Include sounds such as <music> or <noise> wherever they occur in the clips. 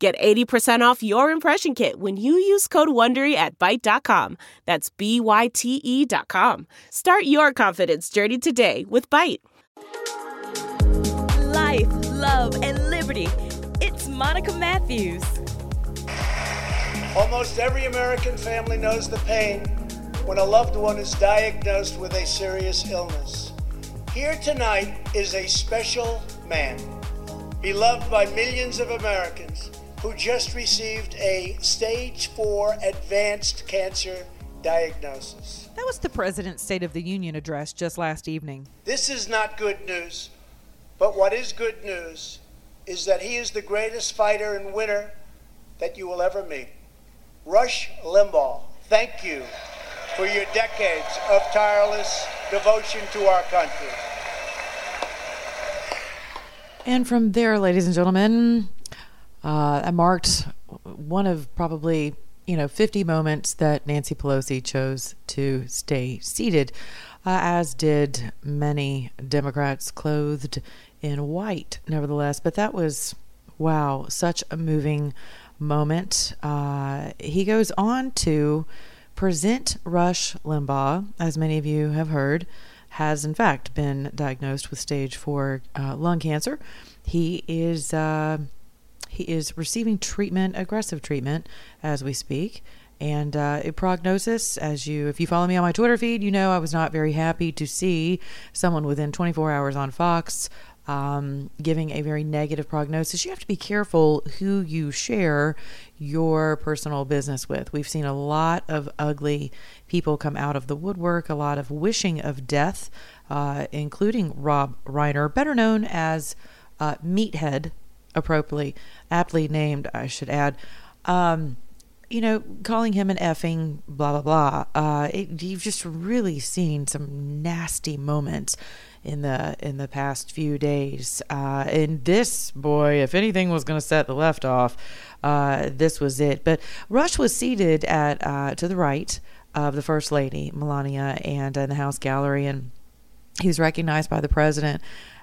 Get 80% off your impression kit when you use code WONDERY at Byte.com. That's B-Y-T-E dot com. Start your confidence journey today with Byte. Life, love, and liberty. It's Monica Matthews. Almost every American family knows the pain when a loved one is diagnosed with a serious illness. Here tonight is a special man, beloved by millions of Americans who just received a stage four advanced cancer diagnosis. That was the President's State of the Union address just last evening. This is not good news, but what is good news is that he is the greatest fighter and winner that you will ever meet. Rush Limbaugh, thank you for your decades of tireless devotion to our country. And from there, ladies and gentlemen, uh, I marked one of probably you know 50 moments that Nancy Pelosi chose to stay seated, uh, as did many Democrats clothed in white. Nevertheless, but that was wow, such a moving moment. Uh, he goes on to present Rush Limbaugh, as many of you have heard, has in fact been diagnosed with stage four uh, lung cancer. He is uh, he is receiving treatment, aggressive treatment, as we speak. And uh, a prognosis, as you, if you follow me on my Twitter feed, you know I was not very happy to see someone within 24 hours on Fox um, giving a very negative prognosis. You have to be careful who you share your personal business with. We've seen a lot of ugly people come out of the woodwork, a lot of wishing of death, uh, including Rob Reiner, better known as uh, Meathead appropriately, aptly named, I should add. Um, you know, calling him an effing blah blah blah. Uh, it, you've just really seen some nasty moments in the in the past few days. Uh, and this boy, if anything was going to set the left off, uh, this was it. But Rush was seated at uh, to the right of the first lady Melania and in the House gallery, and he was recognized by the president.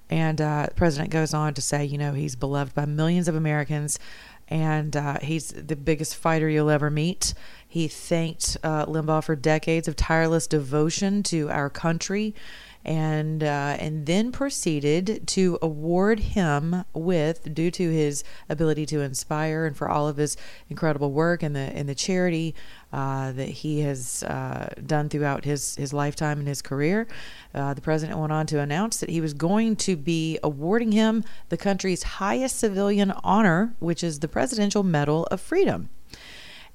And uh, the president goes on to say, you know, he's beloved by millions of Americans, and uh, he's the biggest fighter you'll ever meet. He thanked uh, Limbaugh for decades of tireless devotion to our country, and uh, and then proceeded to award him with, due to his ability to inspire and for all of his incredible work and the in the charity uh, that he has uh, done throughout his, his lifetime and his career. Uh, the president went on to announce that he was going to be awarding him the country's highest civilian honor, which is the Presidential Medal of Freedom.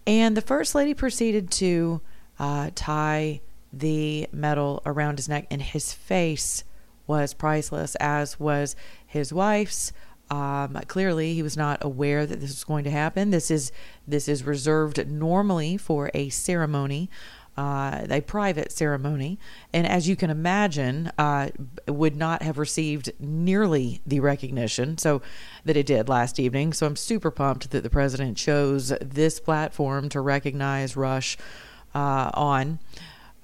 And the First Lady proceeded to uh, tie the medal around his neck, and his face was priceless, as was his wife's. Um, clearly, he was not aware that this was going to happen. This is this is reserved normally for a ceremony, uh, a private ceremony, and as you can imagine, uh, would not have received nearly the recognition so that it did last evening. So I'm super pumped that the president chose this platform to recognize Rush uh, on.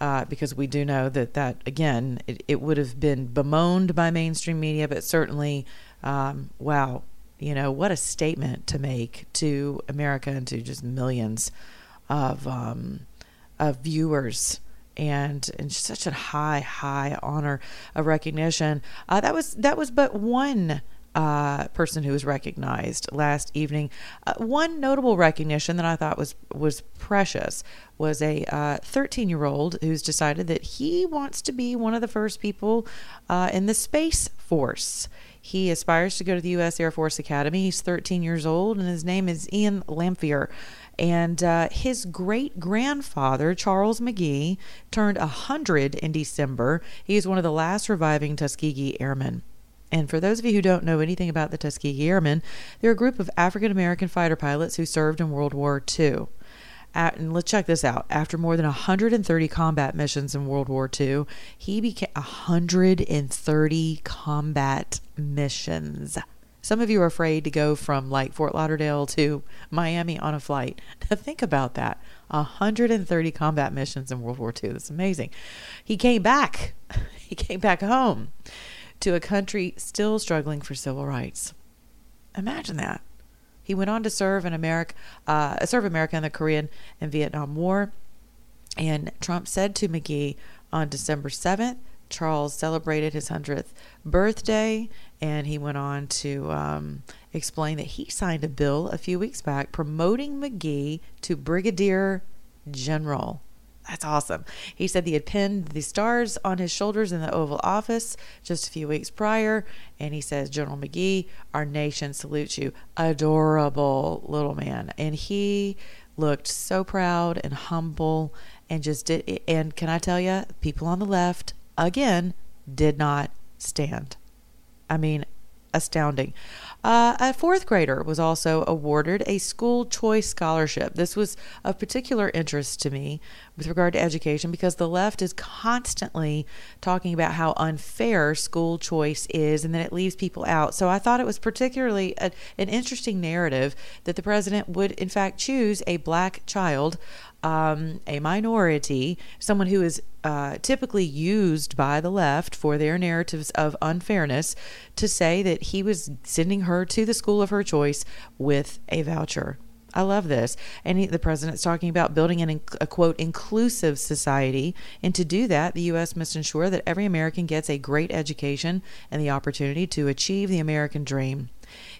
Uh, because we do know that that again it, it would have been bemoaned by mainstream media, but certainly um, wow, you know, what a statement to make to America and to just millions of um, of viewers and and such a high high honor of recognition. Uh, that was that was but one uh, person who was recognized last evening. Uh, one notable recognition that I thought was was precious was a 13 uh, year old who's decided that he wants to be one of the first people uh, in the space force. He aspires to go to the U.S. Air Force Academy. He's 13 years old, and his name is Iain Lanphier. And uh, his great grandfather, Charles McGee, turned 100 in December. He is one of the last surviving Tuskegee Airmen. And for those of you who don't know anything about the Tuskegee Airmen, they're a group of African American fighter pilots who served in World War II. At, and let's check this out. After more than 130 combat missions in World War II, he became 130 combat missions. Some of you are afraid to go from like Fort Lauderdale to Miami on a flight. <laughs> Now think about that. 130 combat missions in World War II. That's amazing. He came back. <laughs> He came back home to a country still struggling for civil rights. Imagine that. He went on to serve in America, uh, serve America in the Korean and Vietnam War. And Trump said to McGee on December 7th, Charles celebrated his 100th birthday, and he went on to um, explain that he signed a bill a few weeks back promoting McGee to brigadier general. That's awesome. He said he had pinned the stars on his shoulders in the Oval Office just a few weeks prior. And he says, General McGee, our nation salutes you. Adorable little man. And he looked so proud and humble and just did. And can I tell you, people on the left, again, did not stand. I mean, astounding. Uh, a fourth grader was also awarded a school choice scholarship. This was of particular interest to me with regard to education because the left is constantly talking about how unfair school choice is and that it leaves people out. So I thought it was particularly a, an interesting narrative that the president would, in fact, choose a black child um, a minority, someone who is uh, typically used by the left for their narratives of unfairness, to say that he was sending her to the school of her choice with a voucher. I love this. And he, the president's talking about building an, a quote, inclusive society. And to do that, the U.S. must ensure that every American gets a great education and the opportunity to achieve the American dream.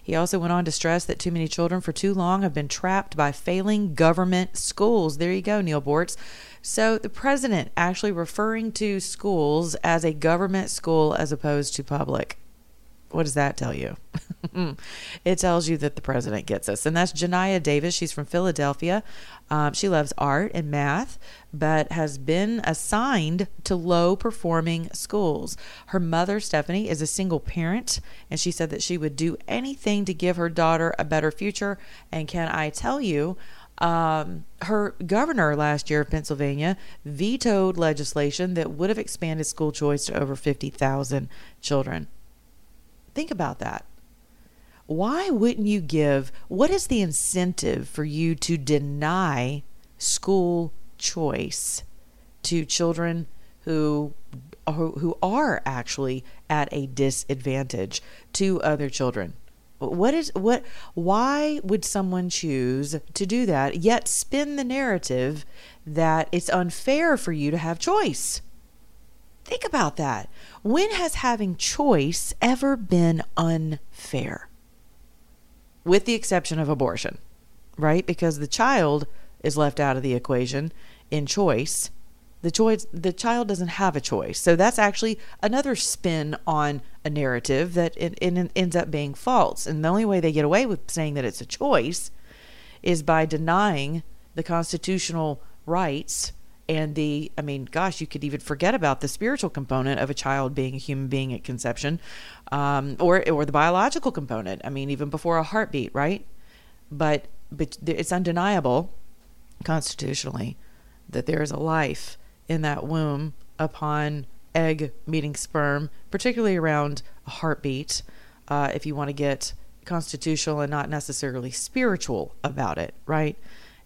He also went on to stress that too many children for too long have been trapped by failing government schools. There you go, Neal Boortz. So the president actually referring to schools as a government school as opposed to public. What does that tell you? <laughs> it tells you that the president gets us. And that's Janiyah Davis. She's from Philadelphia. Um, she loves art and math, but has been assigned to low performing schools. Her mother, Stephanie, is a single parent, and she said that she would do anything to give her daughter a better future. And can I tell you, um, her governor last year of Pennsylvania vetoed legislation that would have expanded school choice to over 50,000 children. Think about that. Why wouldn't you give? What is the incentive for you to deny school choice to children who who are actually at a disadvantage to other children? What is what why would someone choose to do that yet spin the narrative that it's unfair for you to have choice? Think about that. When has having choice ever been unfair? With the exception of abortion, right? Because the child is left out of the equation in choice. The choice the child doesn't have a choice. So that's actually another spin on a narrative that it, it ends up being false. And the only way they get away with saying that it's a choice is by denying the constitutional rights and the i mean gosh you could even forget about the spiritual component of a child being a human being at conception um, or or the biological component. I mean even before a heartbeat right? But but it's undeniable constitutionally that there is a life in that womb upon egg meeting sperm particularly around a heartbeat uh, if you want to get constitutional and not necessarily spiritual about it right?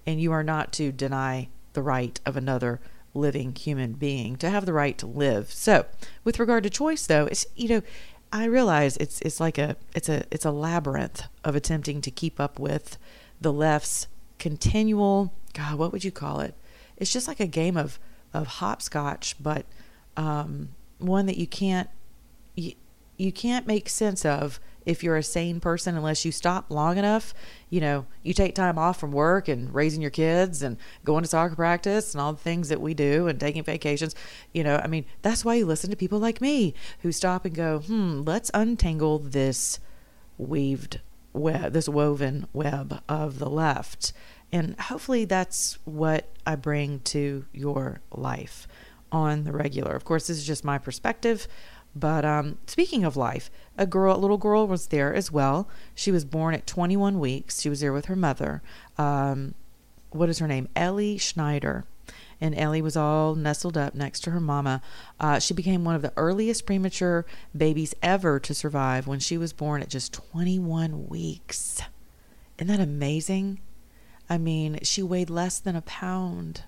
And you are not to deny the right of another living human being to have the right to live. So, with regard to choice though, it's you know, I realize it's it's like a it's a it's a labyrinth of attempting to keep up with the left's continual god, what would you call it? It's just like a game of of hopscotch, but um, one that you can't you, you can't make sense of if you're a sane person unless you stop long enough you know you take time off from work and raising your kids and going to soccer practice and all the things that we do and taking vacations you know i mean that's why you listen to people like me who stop and go hmm let's untangle this weaved web this woven web of the left. And hopefully that's what i bring to your life on the regular. Of course this is just my perspective but um, speaking of life, a girl, a little girl, was there as well. She was born at 21 weeks. She was there with her mother. Um, what is her name? Ellie Schneider. And Ellie was all nestled up next to her mama. Uh, she became one of the earliest premature babies ever to survive when she was born at just 21 weeks. Isn't that amazing? I mean, she weighed less than a pound.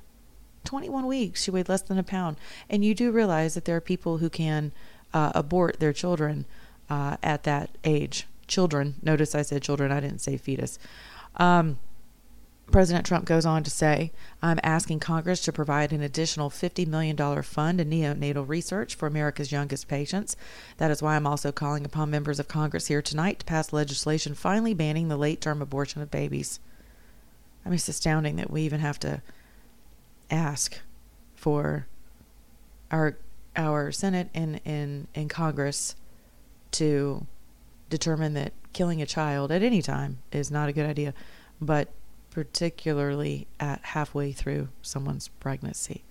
21 weeks, she weighed less than a pound. And you do realize that there are people who can uh, abort their children uh, at that age. Children. Notice I said children, I didn't say fetus. Um, President Trump goes on to say, I'm asking Congress to provide an additional $50 million fund in neonatal research for America's youngest patients. That is why I'm also calling upon members of Congress here tonight to pass legislation finally banning the late term abortion of babies. I mean, it's astounding that we even have to ask for our our Senate and in, in Congress to determine that killing a child at any time is not a good idea, but particularly at halfway through someone's pregnancy.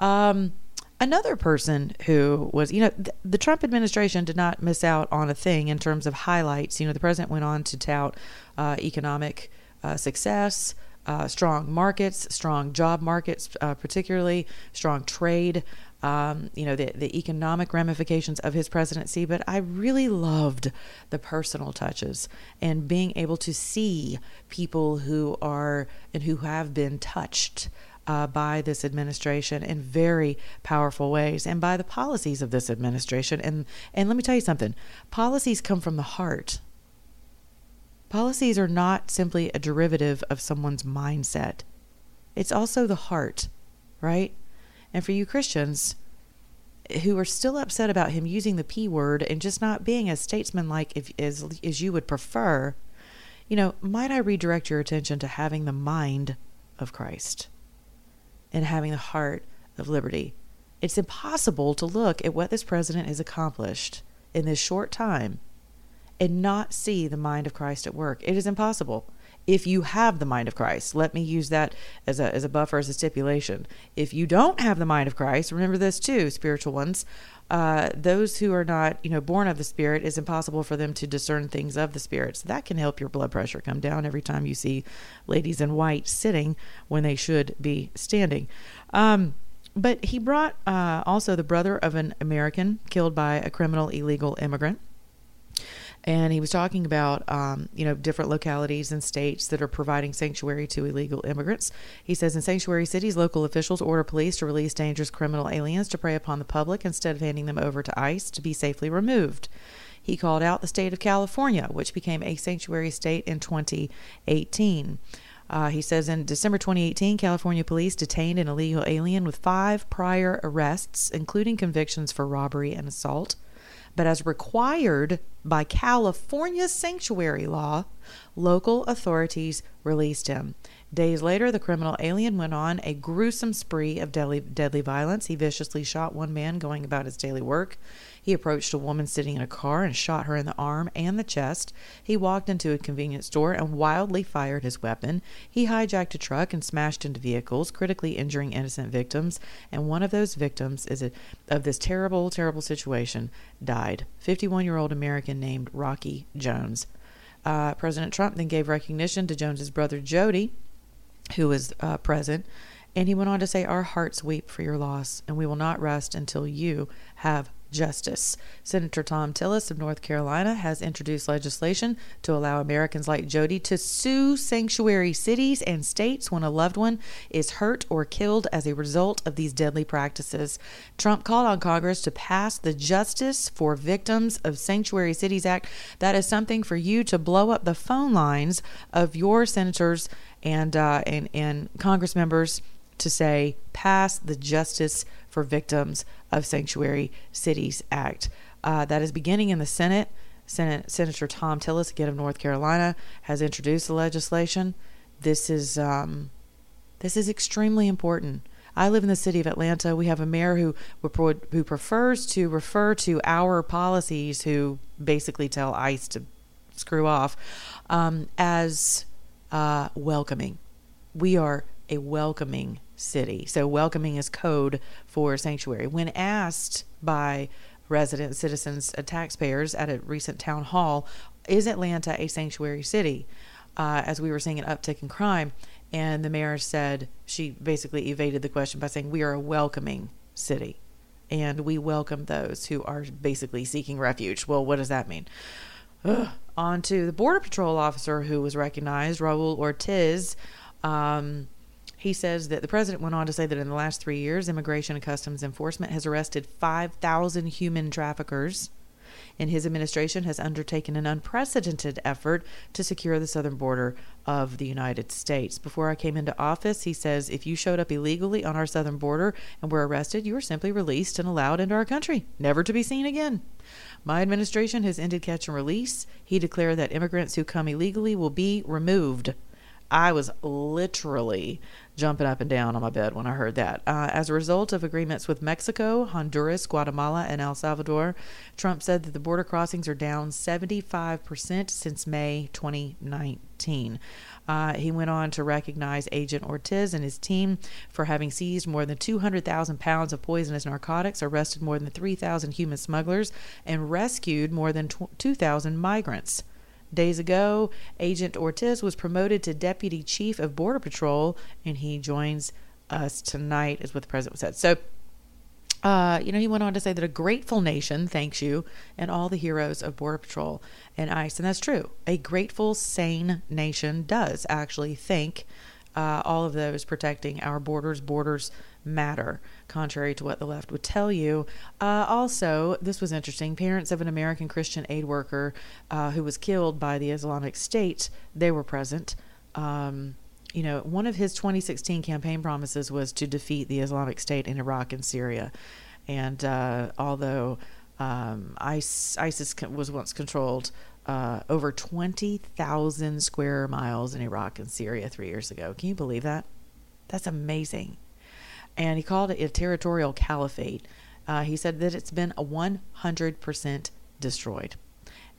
Um, another person who was, you know, th- the Trump administration did not miss out on a thing in terms of highlights. You know, the president went on to tout uh, economic uh, success, uh, strong markets, strong job markets, uh, particularly strong trade. Um, you know the the economic ramifications of his presidency, but I really loved the personal touches and being able to see people who are and who have been touched uh, by this administration in very powerful ways and by the policies of this administration. And and let me tell you something: policies come from the heart. Policies are not simply a derivative of someone's mindset, it's also the heart, right? And for you Christians who are still upset about him using the P word and just not being as statesmanlike if, as, as you would prefer, you know, might I redirect your attention to having the mind of Christ and having the heart of liberty? It's impossible to look at what this president has accomplished in this short time and not see the mind of Christ at work. It is impossible. If you have the mind of Christ, let me use that as a, as a buffer, as a stipulation. If you don't have the mind of Christ, remember this too, spiritual ones. Uh, those who are not, you know, born of the Spirit, is impossible for them to discern things of the Spirit. So that can help your blood pressure come down every time you see ladies in white sitting when they should be standing. Um, but he brought uh, also the brother of an American killed by a criminal illegal immigrant and he was talking about um, you know different localities and states that are providing sanctuary to illegal immigrants. He says in sanctuary cities, local officials order police to release dangerous criminal aliens to prey upon the public instead of handing them over to ICE to be safely removed. He called out the state of California, which became a sanctuary state in 2018. Uh, he says in December 2018, California police detained an illegal alien with five prior arrests, including convictions for robbery and assault but as required by California's sanctuary law, local authorities released him. Days later, the criminal alien went on a gruesome spree of deadly, deadly violence. He viciously shot one man going about his daily work. He approached a woman sitting in a car and shot her in the arm and the chest. He walked into a convenience store and wildly fired his weapon. He hijacked a truck and smashed into vehicles, critically injuring innocent victims. And one of those victims is a, of this terrible, terrible situation died. 51 year old American named Rocky Jones. Uh, President Trump then gave recognition to Jones's brother Jody who was uh, present. And he went on to say, Our hearts weep for your loss, and we will not rest until you have justice. Senator Thom Tillis of North Carolina has introduced legislation to allow Americans like Jody to sue sanctuary cities and states when a loved one is hurt or killed as a result of these deadly practices. Trump called on Congress to pass the Justice for Victims of Sanctuary Cities Act. That is something for you to blow up the phone lines of your senators and uh, and and Congress members to say pass the Justice for Victims of Sanctuary Cities Act. Uh, that is beginning in the Senate. Senate Senator Thom Tillis, again of North Carolina, has introduced the legislation. This is um, this is extremely important. I live in the city of Atlanta. We have a mayor who who prefers to refer to our policies, who basically tell ICE to screw off, um, as uh, welcoming. We are a welcoming city. So, welcoming is code for sanctuary. When asked by resident citizens, uh, taxpayers at a recent town hall, is Atlanta a sanctuary city? Uh, as we were seeing an uptick in crime, And the mayor said she basically evaded the question by saying, We are a welcoming city and we welcome those who are basically seeking refuge. Well, what does that mean? Ugh. On to the Border Patrol officer who was recognized, Raul Ortiz. Um, he says that the president went on to say that in the last three years, Immigration and Customs Enforcement has arrested 5,000 human traffickers and his administration has undertaken an unprecedented effort to secure the southern border of the United States. Before I came into office, he says if you showed up illegally on our southern border and were arrested, you were simply released and allowed into our country, never to be seen again. My administration has ended catch and release. He declared that immigrants who come illegally will be removed. I was literally jumping up and down on my bed when I heard that. Uh, as a result of agreements with Mexico, Honduras, Guatemala, and El Salvador, Trump said that the border crossings are down 75% since May 2019. Uh, he went on to recognize Agent Ortiz and his team for having seized more than 200,000 pounds of poisonous narcotics, arrested more than 3,000 human smugglers, and rescued more than 2,000 migrants. Days ago, Agent Ortiz was promoted to Deputy Chief of Border Patrol, and he joins us tonight, is what the president said. So, uh, you know, he went on to say that a grateful nation thanks you and all the heroes of Border Patrol and ICE. And that's true. A grateful, sane nation does actually thank uh, all of those protecting our borders. Borders matter, contrary to what the left would tell you. Uh, also, this was interesting. Parents of an American Christian aid worker uh, who was killed by the Islamic State, they were present. Um, you know, one of his 2016 campaign promises was to defeat the Islamic State in Iraq and Syria. And uh, although um, ISIS, was once controlled uh, over 20,000 square miles in Iraq and Syria three years ago. Can you believe that? That's amazing. And he called it a territorial caliphate. Uh, he said that it's been a 100% destroyed.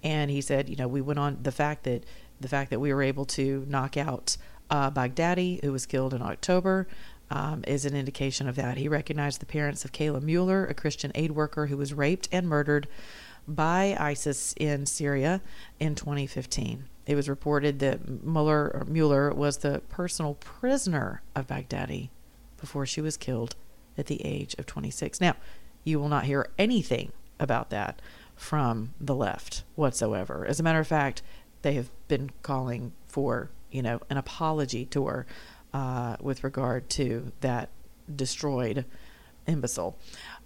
And he said, you know, we went on the fact that the fact that we were able to knock out uh, Baghdadi, who was killed in October, um, is an indication of that. He recognized the parents of Kayla Mueller, a Christian aid worker who was raped and murdered by ISIS in Syria in 2015. It was reported that Mueller, Mueller was the personal prisoner of Baghdadi before she was killed at the age of 26. Now, you will not hear anything about that from the left whatsoever. As a matter of fact, they have been calling for, you know, an apology tour uh, with regard to that destroyed imbecile.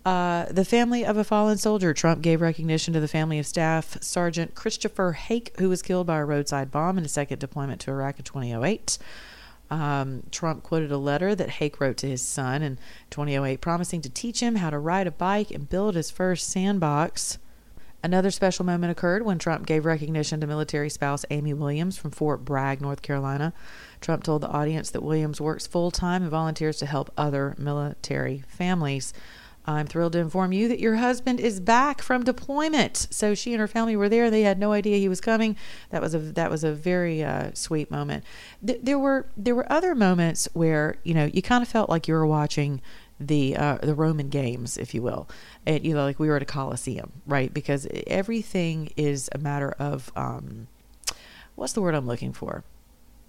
Uh, the family of a fallen soldier. Trump gave recognition to the family of Staff Sergeant Christopher Hake, who was killed by a roadside bomb in a second deployment to Iraq in 2008. Um, Trump quoted a letter that Hake wrote to his son in 2008, promising to teach him how to ride a bike and build his first sandbox. Another special moment occurred when Trump gave recognition to military spouse Amy Williams from Fort Bragg, North Carolina. Trump told the audience that Williams works full time and volunteers to help other military families. I'm thrilled to inform you that your husband is back from deployment. So she and her family were there. They had no idea he was coming. That was a that was a very uh, sweet moment. Th- there were there were other moments where you know you kind of felt like you were watching the uh, the Roman games, if you will. And, you know, like we were at a Coliseum, right? Because everything is a matter of um, what's the word I'm looking for?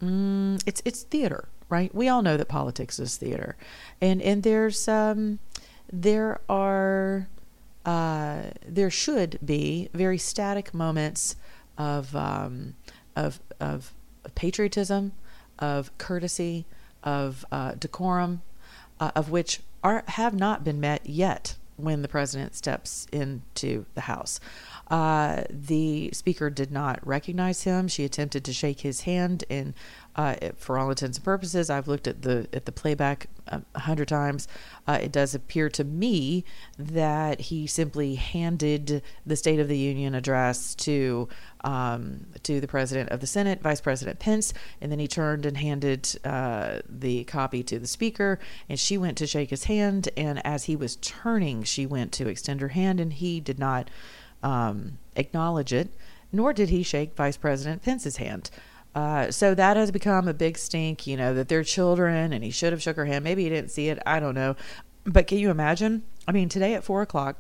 Mm, it's it's theater, right? We all know that politics is theater, and and there's um, there are uh, there should be very static moments of um, of of patriotism, of courtesy, of uh, decorum, uh, of which are have not been met yet when the president steps into the House. Uh, the speaker did not recognize him. She attempted to shake his hand, and uh, for all intents and purposes, I've looked at the at the playback a hundred times. Uh, it does appear to me that he simply handed the State of the Union address to um, to the President of the Senate, Vice President Pence, and then he turned and handed uh, the copy to the Speaker, and she went to shake his hand, and as he was turning, she went to extend her hand, and he did not um, acknowledge it, nor did he shake Vice President Pence's hand. Uh, so that has become a big stink, you know, that they're children and he should have shook her hand. Maybe he didn't see it. I don't know. But can you imagine? I mean, today at four o'clock,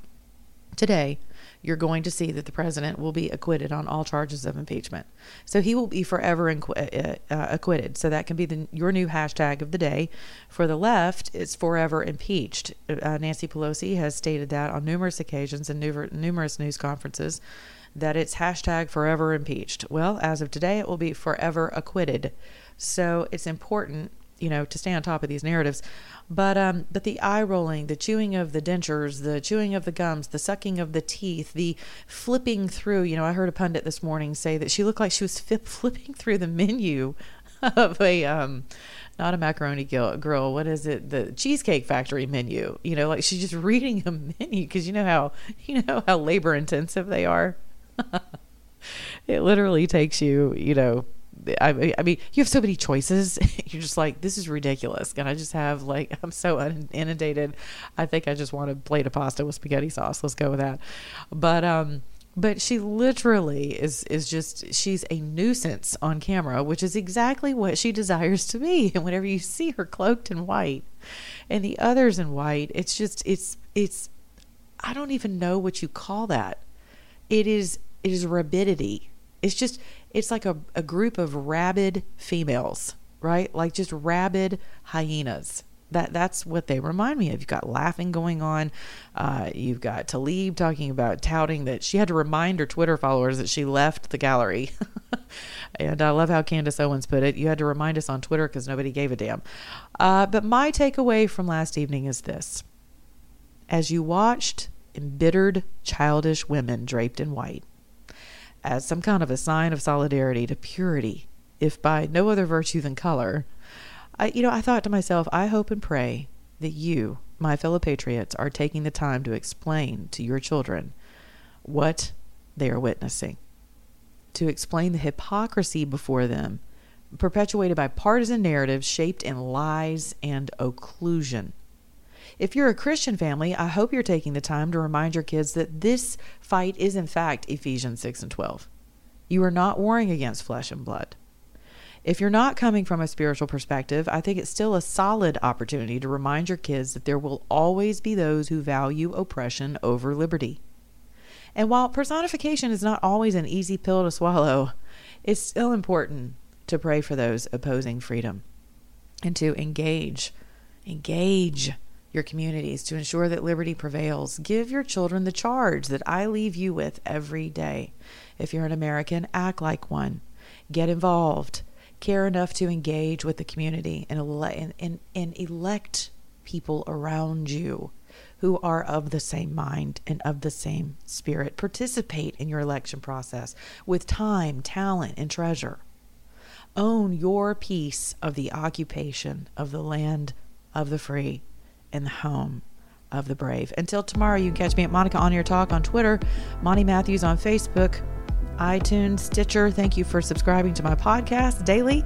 today, you're going to see that the president will be acquitted on all charges of impeachment. So he will be forever inqu- uh, uh, acquitted. So that can be the, your new hashtag of the day. For the left, it's forever impeached. Uh, Nancy Pelosi has stated that on numerous occasions and numerous news conferences that it's hashtag forever impeached. Well, as of today, it will be forever acquitted. So it's important, you know, to stay on top of these narratives. But um, but the eye rolling, the chewing of the dentures, the chewing of the gums, the sucking of the teeth, the flipping through. You know, I heard a pundit this morning say that she looked like she was flipping through the menu <laughs> of a um, not a macaroni grill. What is it? The Cheesecake Factory menu. You know, like she's just reading a menu because you know how you know how labor intensive they are. <laughs> it literally takes you, you know, I, I mean, you have so many choices. <laughs> You're just like, this is ridiculous. Can I just have like, I'm so inundated. I think I just want a plate of pasta with spaghetti sauce. Let's go with that. But um, but she literally is is just she's a nuisance on camera, which is exactly what she desires to be. And <laughs> whenever you see her cloaked in white, and the others in white, it's just it's it's I don't even know what you call that. It is it is rabidity. It's just it's like a, a group of rabid females, right? Like just rabid hyenas. That that's what they remind me of. You've got laughing going on. Uh, you've got Tlaib talking about touting that she had to remind her Twitter followers that she left the gallery. <laughs> and I love how Candace Owens put it. You had to remind us on Twitter because nobody gave a damn. Uh, but my takeaway from last evening is this: as you watched embittered, childish women draped in white as some kind of a sign of solidarity to purity, if by no other virtue than color, I, you know, I thought to myself, I hope and pray that you, my fellow patriots, are taking the time to explain to your children what they are witnessing, to explain the hypocrisy before them, perpetuated by partisan narratives shaped in lies and occlusion. If you're a Christian family, I hope you're taking the time to remind your kids that this fight is, in fact, Ephesians 6 and 12. You are not warring against flesh and blood. If you're not coming from a spiritual perspective, I think it's still a solid opportunity to remind your kids that there will always be those who value oppression over liberty. And while personification is not always an easy pill to swallow, it's still important to pray for those opposing freedom and to engage. Engage your communities to ensure that liberty prevails. Give your children the charge that I leave you with every day. If you're an American, act like one. Get involved. Care enough to engage with the community and, ele- and, and, and elect people around you who are of the same mind and of the same spirit. Participate in your election process with time, talent, and treasure. Own your piece of the occupation of the land of the free in the home of the brave. Until tomorrow, you can catch me at Monica On Your Talk on Twitter, Monty Matthews on Facebook, iTunes, Stitcher. Thank you for subscribing to my podcast daily.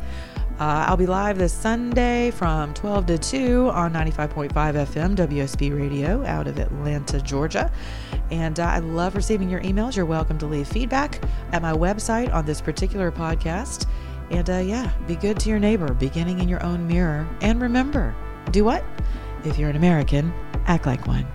Uh, I'll be live this Sunday from 12 to 2 on 95.5 FM WSB Radio out of Atlanta, Georgia. And uh, I love receiving your emails. You're welcome to leave feedback at my website on this particular podcast. And uh, yeah, be good to your neighbor, beginning in your own mirror. And remember, do what? If you're an American, act like one.